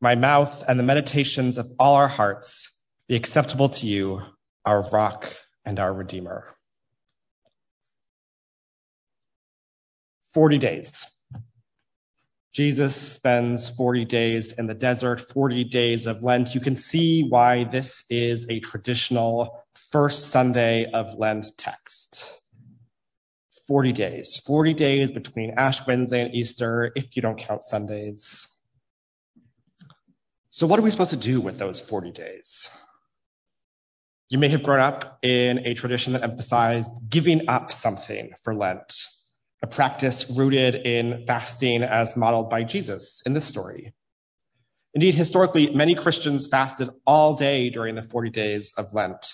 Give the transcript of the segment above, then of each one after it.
my mouth and the meditations of all our hearts be acceptable to you, our rock and our redeemer. 40 days. Jesus spends 40 days in the desert, 40 days of Lent. You can see why this is a traditional first Sunday of Lent text. 40 days, 40 days between Ash Wednesday and Easter, if you don't count Sundays. So, what are we supposed to do with those 40 days? You may have grown up in a tradition that emphasized giving up something for Lent, a practice rooted in fasting as modeled by Jesus in this story. Indeed, historically, many Christians fasted all day during the 40 days of Lent,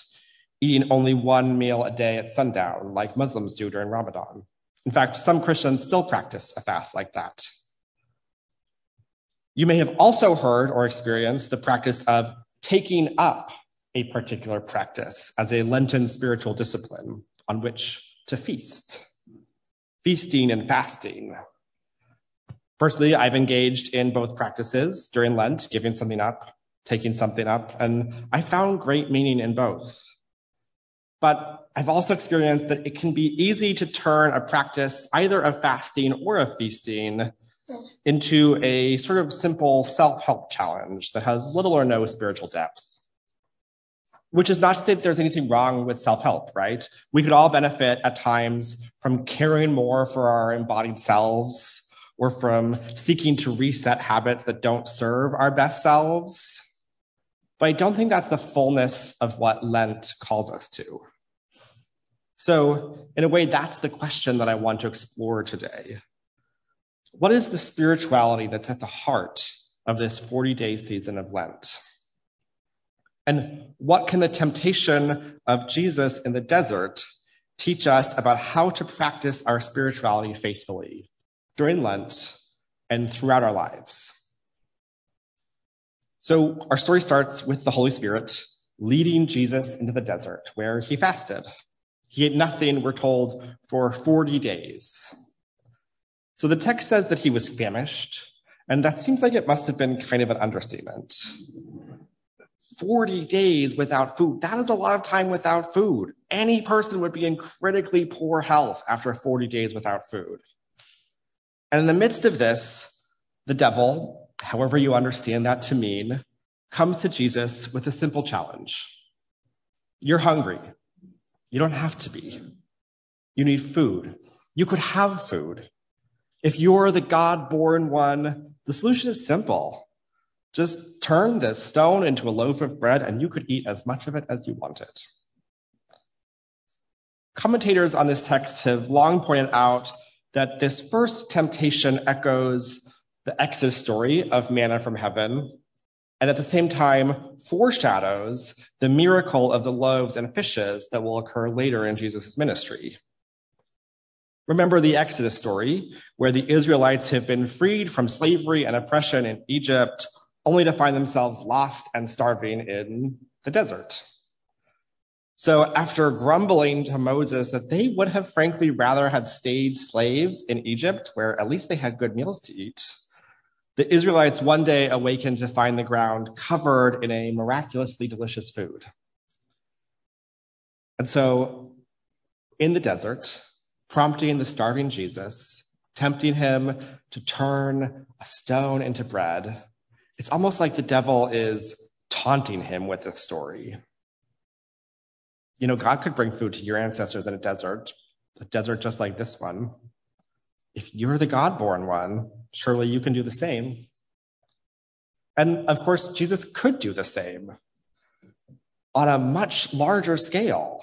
eating only one meal a day at sundown, like Muslims do during Ramadan. In fact, some Christians still practice a fast like that. You may have also heard or experienced the practice of taking up a particular practice as a Lenten spiritual discipline on which to feast. Feasting and fasting. Personally, I've engaged in both practices during Lent, giving something up, taking something up, and I found great meaning in both. But I've also experienced that it can be easy to turn a practice, either of fasting or of feasting, into a sort of simple self help challenge that has little or no spiritual depth. Which is not to say that there's anything wrong with self help, right? We could all benefit at times from caring more for our embodied selves or from seeking to reset habits that don't serve our best selves. But I don't think that's the fullness of what Lent calls us to. So, in a way, that's the question that I want to explore today. What is the spirituality that's at the heart of this 40 day season of Lent? And what can the temptation of Jesus in the desert teach us about how to practice our spirituality faithfully during Lent and throughout our lives? So, our story starts with the Holy Spirit leading Jesus into the desert where he fasted. He ate nothing, we're told, for 40 days. So the text says that he was famished, and that seems like it must have been kind of an understatement. 40 days without food. That is a lot of time without food. Any person would be in critically poor health after 40 days without food. And in the midst of this, the devil, however you understand that to mean, comes to Jesus with a simple challenge. You're hungry. You don't have to be. You need food. You could have food. If you're the God born one, the solution is simple. Just turn this stone into a loaf of bread and you could eat as much of it as you wanted. Commentators on this text have long pointed out that this first temptation echoes the Exodus story of manna from heaven, and at the same time foreshadows the miracle of the loaves and fishes that will occur later in Jesus' ministry. Remember the Exodus story, where the Israelites have been freed from slavery and oppression in Egypt, only to find themselves lost and starving in the desert. So, after grumbling to Moses that they would have frankly rather had stayed slaves in Egypt, where at least they had good meals to eat, the Israelites one day awakened to find the ground covered in a miraculously delicious food. And so, in the desert, prompting the starving Jesus, tempting him to turn a stone into bread. It's almost like the devil is taunting him with this story. You know, God could bring food to your ancestors in a desert, a desert just like this one. If you're the God born one, surely you can do the same. And of course, Jesus could do the same on a much larger scale.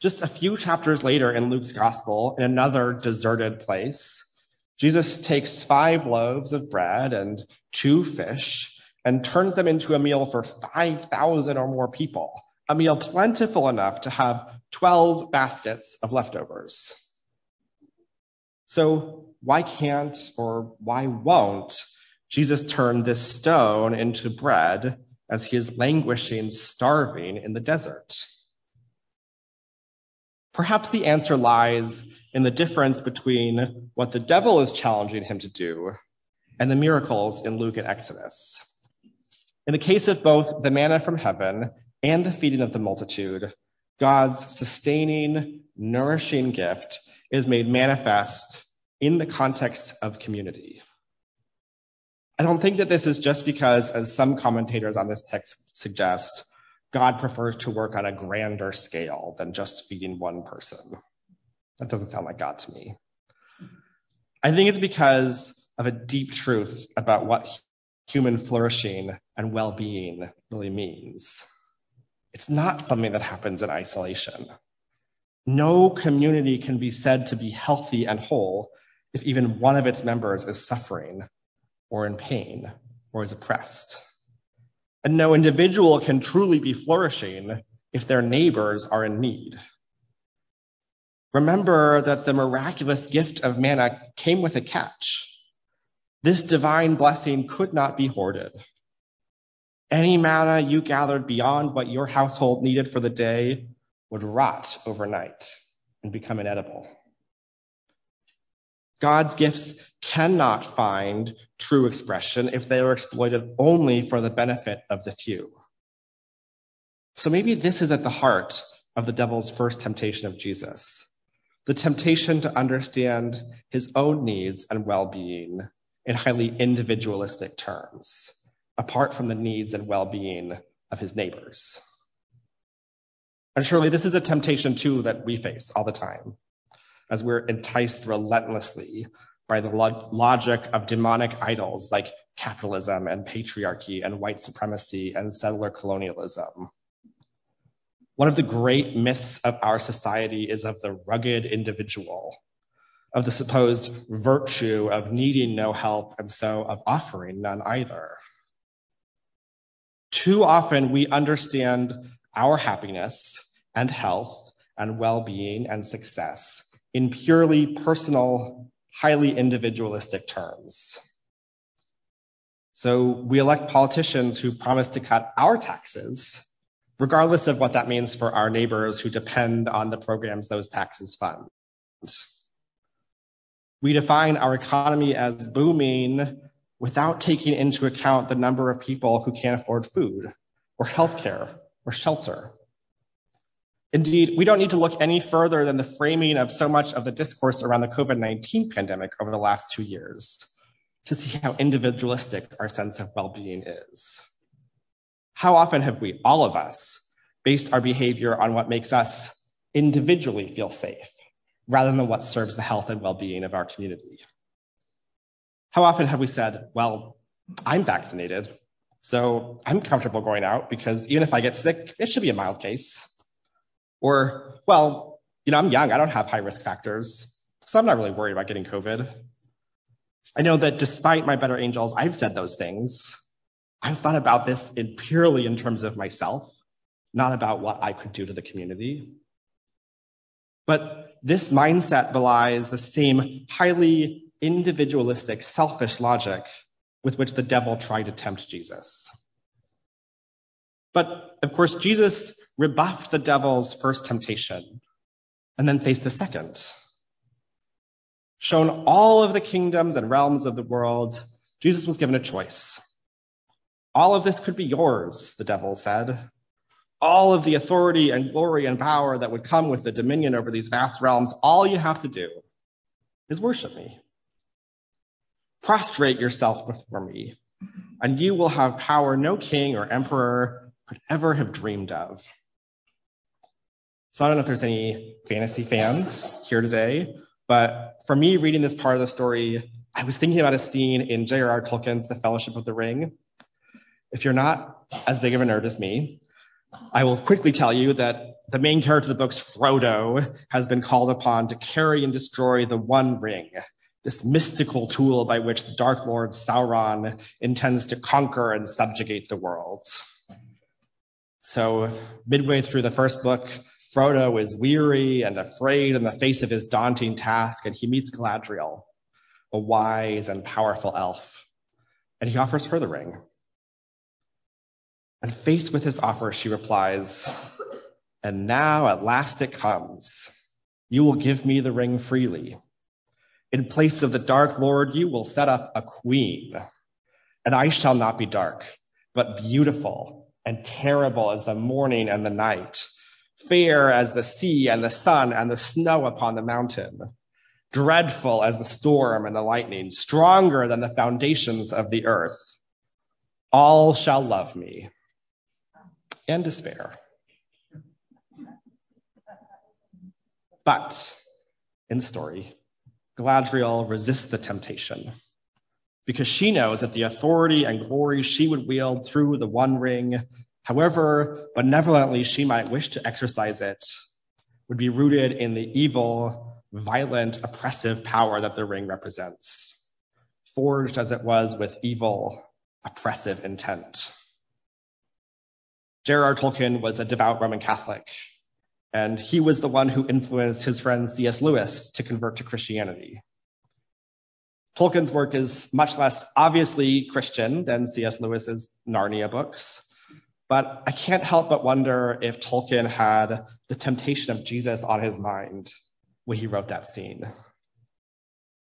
Just a few chapters later in Luke's gospel, in another deserted place, Jesus takes five loaves of bread and two fish and turns them into a meal for 5,000 or more people, a meal plentiful enough to have 12 baskets of leftovers. So, why can't or why won't Jesus turn this stone into bread as he is languishing, starving in the desert? Perhaps the answer lies in the difference between what the devil is challenging him to do and the miracles in Luke and Exodus. In the case of both the manna from heaven and the feeding of the multitude, God's sustaining, nourishing gift is made manifest in the context of community. I don't think that this is just because, as some commentators on this text suggest, God prefers to work on a grander scale than just feeding one person. That doesn't sound like God to me. I think it's because of a deep truth about what human flourishing and well being really means. It's not something that happens in isolation. No community can be said to be healthy and whole if even one of its members is suffering or in pain or is oppressed. And no individual can truly be flourishing if their neighbors are in need. Remember that the miraculous gift of manna came with a catch. This divine blessing could not be hoarded. Any manna you gathered beyond what your household needed for the day would rot overnight and become inedible. God's gifts cannot find true expression if they are exploited only for the benefit of the few. So maybe this is at the heart of the devil's first temptation of Jesus the temptation to understand his own needs and well being in highly individualistic terms, apart from the needs and well being of his neighbors. And surely this is a temptation too that we face all the time as we're enticed relentlessly by the logic of demonic idols like capitalism and patriarchy and white supremacy and settler colonialism. One of the great myths of our society is of the rugged individual, of the supposed virtue of needing no help and so of offering none either. Too often we understand our happiness and health and well being and success in purely personal, highly individualistic terms. So we elect politicians who promise to cut our taxes, regardless of what that means for our neighbors who depend on the programs those taxes fund. We define our economy as booming without taking into account the number of people who can't afford food or healthcare or shelter Indeed, we don't need to look any further than the framing of so much of the discourse around the COVID 19 pandemic over the last two years to see how individualistic our sense of well being is. How often have we, all of us, based our behavior on what makes us individually feel safe rather than what serves the health and well being of our community? How often have we said, well, I'm vaccinated, so I'm comfortable going out because even if I get sick, it should be a mild case. Or, well, you know, I'm young, I don't have high risk factors, so I'm not really worried about getting COVID. I know that despite my better angels, I've said those things. I've thought about this in purely in terms of myself, not about what I could do to the community. But this mindset belies the same highly individualistic, selfish logic with which the devil tried to tempt Jesus. But of course, Jesus rebuffed the devil's first temptation and then faced the second. Shown all of the kingdoms and realms of the world, Jesus was given a choice. All of this could be yours, the devil said. All of the authority and glory and power that would come with the dominion over these vast realms, all you have to do is worship me. Prostrate yourself before me, and you will have power no king or emperor could ever have dreamed of. So I don't know if there's any fantasy fans here today, but for me, reading this part of the story, I was thinking about a scene in J.R.R. Tolkien's The Fellowship of the Ring. If you're not as big of a nerd as me, I will quickly tell you that the main character of the books, Frodo, has been called upon to carry and destroy the One Ring, this mystical tool by which the Dark Lord Sauron intends to conquer and subjugate the worlds. So, midway through the first book, Frodo is weary and afraid in the face of his daunting task, and he meets Galadriel, a wise and powerful elf, and he offers her the ring. And faced with his offer, she replies, And now at last it comes. You will give me the ring freely. In place of the dark lord, you will set up a queen, and I shall not be dark, but beautiful and terrible as the morning and the night, fair as the sea and the sun and the snow upon the mountain, dreadful as the storm and the lightning, stronger than the foundations of the earth. All shall love me and despair. But in the story, Galadriel resists the temptation because she knows that the authority and glory she would wield through the One Ring, however benevolently she might wish to exercise it, would be rooted in the evil, violent, oppressive power that the ring represents, forged as it was with evil, oppressive intent. J.R.R. Tolkien was a devout Roman Catholic, and he was the one who influenced his friend C.S. Lewis to convert to Christianity. Tolkien's work is much less obviously Christian than C.S. Lewis's Narnia books, but I can't help but wonder if Tolkien had the temptation of Jesus on his mind when he wrote that scene.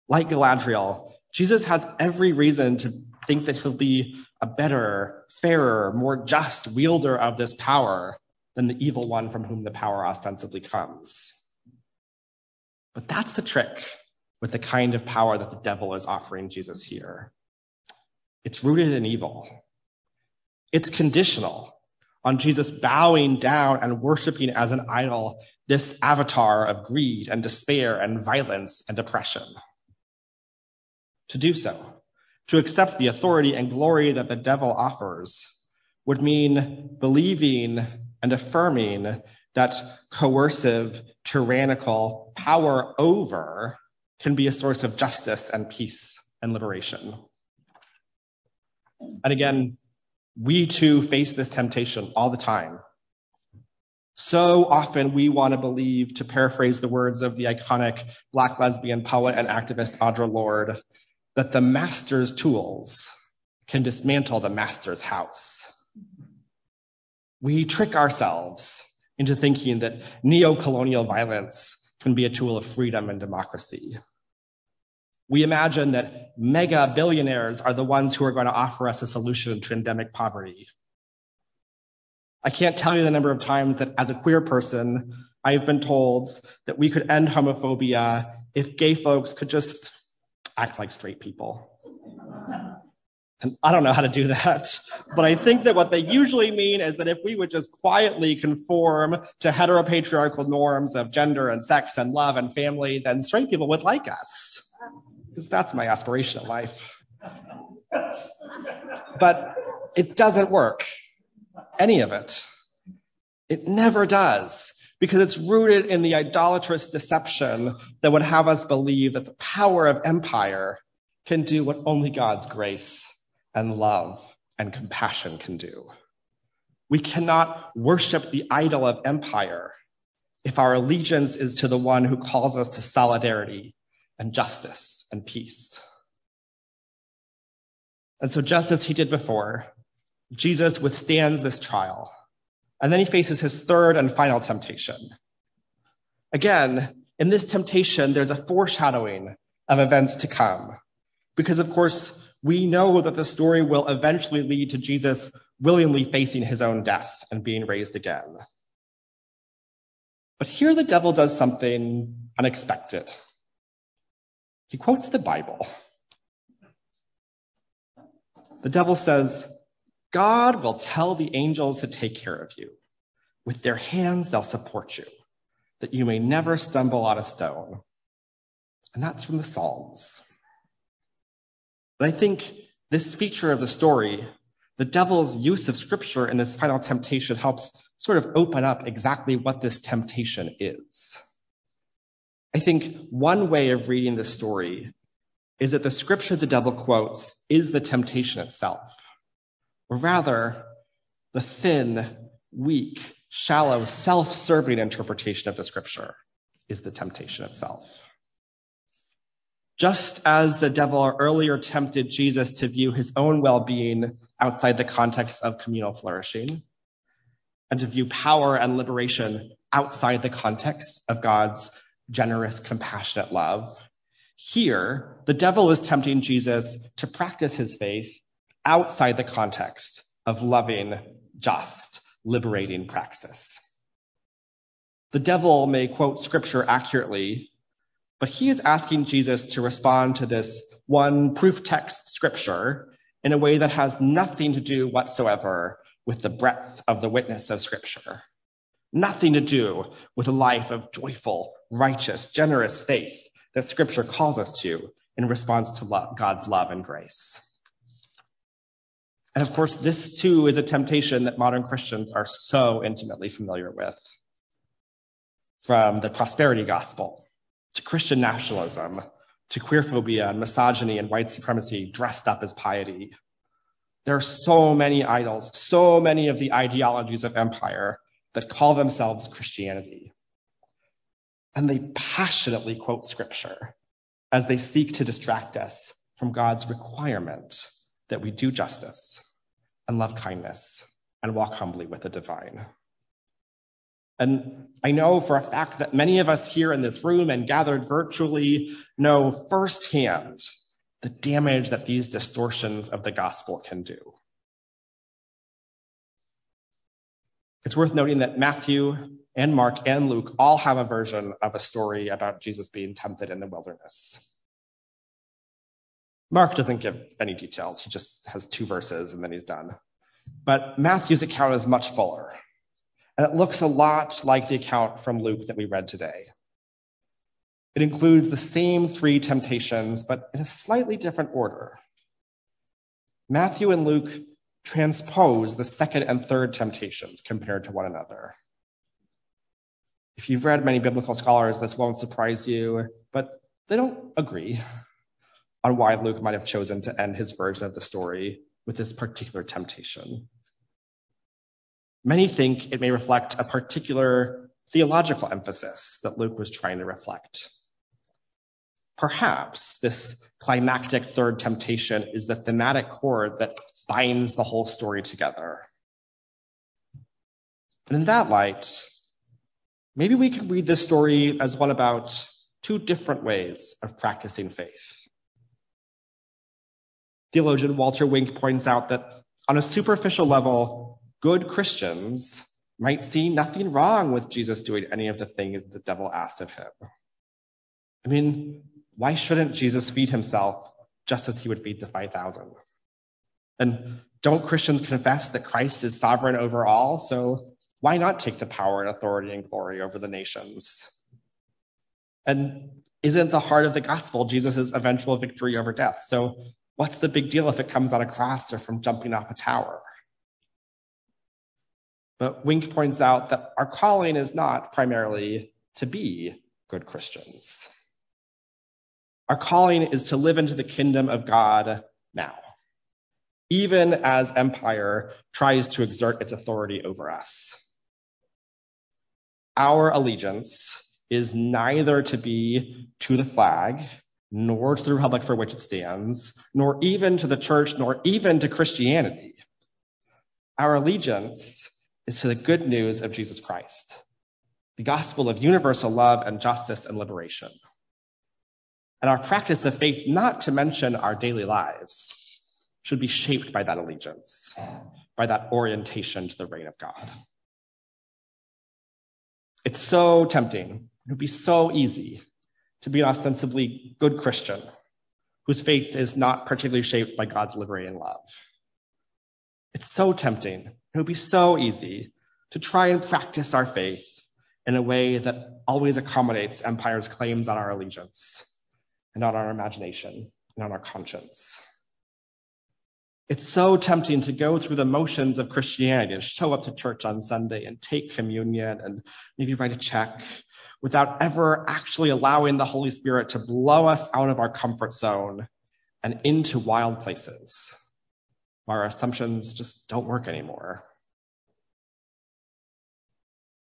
Like Galadriel, Jesus has every reason to think that he'll be a better, fairer, more just wielder of this power than the evil one from whom the power ostensibly comes. But that's the trick with the kind of power that the devil is offering Jesus here. It's rooted in evil. It's conditional on Jesus bowing down and worshiping as an idol this avatar of greed and despair and violence and oppression. To do so, to accept the authority and glory that the devil offers, would mean believing and affirming that coercive, tyrannical power over can be a source of justice and peace and liberation. And again, we too face this temptation all the time. So often we want to believe, to paraphrase the words of the iconic Black lesbian poet and activist Audre Lorde, that the master's tools can dismantle the master's house. We trick ourselves into thinking that neo colonial violence can be a tool of freedom and democracy. We imagine that mega billionaires are the ones who are going to offer us a solution to endemic poverty. I can't tell you the number of times that as a queer person, I've been told that we could end homophobia if gay folks could just act like straight people. And I don't know how to do that. But I think that what they usually mean is that if we would just quietly conform to heteropatriarchal norms of gender and sex and love and family, then straight people would like us. Because that's my aspiration in life. But it doesn't work. Any of it. It never does because it's rooted in the idolatrous deception that would have us believe that the power of empire can do what only God's grace and love and compassion can do. We cannot worship the idol of empire if our allegiance is to the one who calls us to solidarity and justice and peace. And so, just as he did before, Jesus withstands this trial and then he faces his third and final temptation. Again, in this temptation, there's a foreshadowing of events to come. Because, of course, we know that the story will eventually lead to Jesus willingly facing his own death and being raised again. But here the devil does something unexpected. He quotes the Bible. The devil says, God will tell the angels to take care of you. With their hands, they'll support you, that you may never stumble on a stone. And that's from the Psalms. But I think this feature of the story, the devil's use of scripture in this final temptation, helps sort of open up exactly what this temptation is. I think one way of reading this story is that the scripture the devil quotes is the temptation itself or rather, the thin, weak, shallow, self serving interpretation of the scripture is the temptation itself. Just as the devil earlier tempted Jesus to view his own well being outside the context of communal flourishing, and to view power and liberation outside the context of God's generous, compassionate love, here the devil is tempting Jesus to practice his faith outside the context of loving, just, liberating praxis. The devil may quote scripture accurately, but he is asking Jesus to respond to this one proof text scripture in a way that has nothing to do whatsoever with the breadth of the witness of scripture. Nothing to do with a life of joyful, righteous, generous faith that scripture calls us to in response to love, God's love and grace. And of course, this too is a temptation that modern Christians are so intimately familiar with. From the prosperity gospel to Christian nationalism to queerphobia and misogyny and white supremacy dressed up as piety. There are so many idols, so many of the ideologies of empire that call themselves Christianity. And they passionately quote scripture as they seek to distract us from God's requirement that we do justice and love kindness and walk humbly with the divine. And I know for a fact that many of us here in this room and gathered virtually know firsthand the damage that these distortions of the gospel can do. It's worth noting that Matthew and Mark and Luke all have a version of a story about Jesus being tempted in the wilderness. Mark doesn't give any details. He just has two verses and then he's done. But Matthew's account is much fuller. And it looks a lot like the account from Luke that we read today. It includes the same three temptations, but in a slightly different order. Matthew and Luke transpose the second and third temptations compared to one another. If you've read many biblical scholars, this won't surprise you, but they don't agree on why Luke might have chosen to end his version of the story with this particular temptation. Many think it may reflect a particular theological emphasis that Luke was trying to reflect. Perhaps this climactic third temptation is the thematic cord that binds the whole story together. And in that light, maybe we could read this story as one about two different ways of practicing faith. Theologian Walter Wink points out that on a superficial level, good Christians might see nothing wrong with Jesus doing any of the things the devil asks of him. I mean, why shouldn't Jesus feed himself just as he would feed the 5,000? And don't Christians confess that Christ is sovereign over all? So why not take the power and authority and glory over the nations? And isn't the heart of the gospel Jesus' eventual victory over death? So what's the big deal if it comes on a cross or from jumping off a tower? But Wink points out that our calling is not primarily to be good Christians. Our calling is to live into the kingdom of God now even as empire tries to exert its authority over us. Our allegiance is neither to be to the flag, nor to the republic for which it stands, nor even to the church, nor even to Christianity. Our allegiance is to the good news of Jesus Christ, the gospel of universal love and justice and liberation. And our practice of faith, not to mention our daily lives, should be shaped by that allegiance, by that orientation to the reign of God. It's so tempting. It would be so easy to be an ostensibly good Christian whose faith is not particularly shaped by God's liberating love. It's so tempting. It would be so easy to try and practice our faith in a way that always accommodates empire's claims on our allegiance and on our imagination and on our conscience. It's so tempting to go through the motions of Christianity and show up to church on Sunday and take communion and maybe write a check without ever actually allowing the Holy Spirit to blow us out of our comfort zone and into wild places where our assumptions just don't work anymore.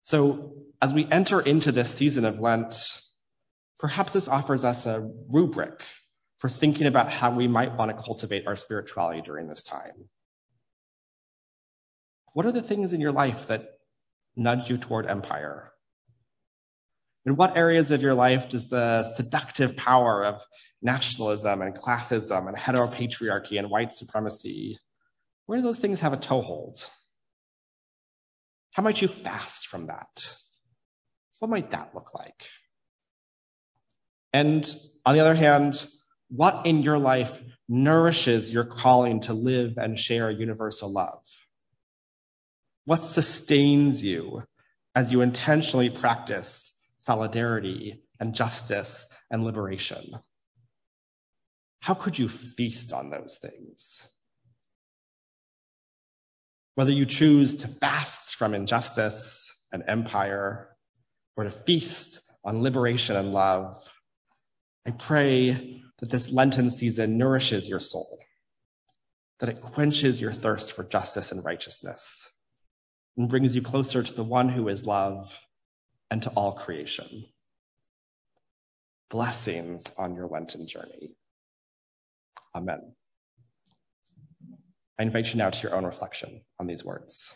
So, as we enter into this season of Lent, perhaps this offers us a rubric for thinking about how we might want to cultivate our spirituality during this time. What are the things in your life that nudge you toward empire? In what areas of your life does the seductive power of nationalism and classism and heteropatriarchy and white supremacy where do those things have a toehold? How might you fast from that? What might that look like? And on the other hand, what in your life nourishes your calling to live and share universal love? What sustains you as you intentionally practice solidarity and justice and liberation? How could you feast on those things? Whether you choose to fast from injustice and empire or to feast on liberation and love, I pray that this Lenten season nourishes your soul, that it quenches your thirst for justice and righteousness, and brings you closer to the one who is love and to all creation. Blessings on your Lenten journey. Amen. I invite you now to your own reflection on these words.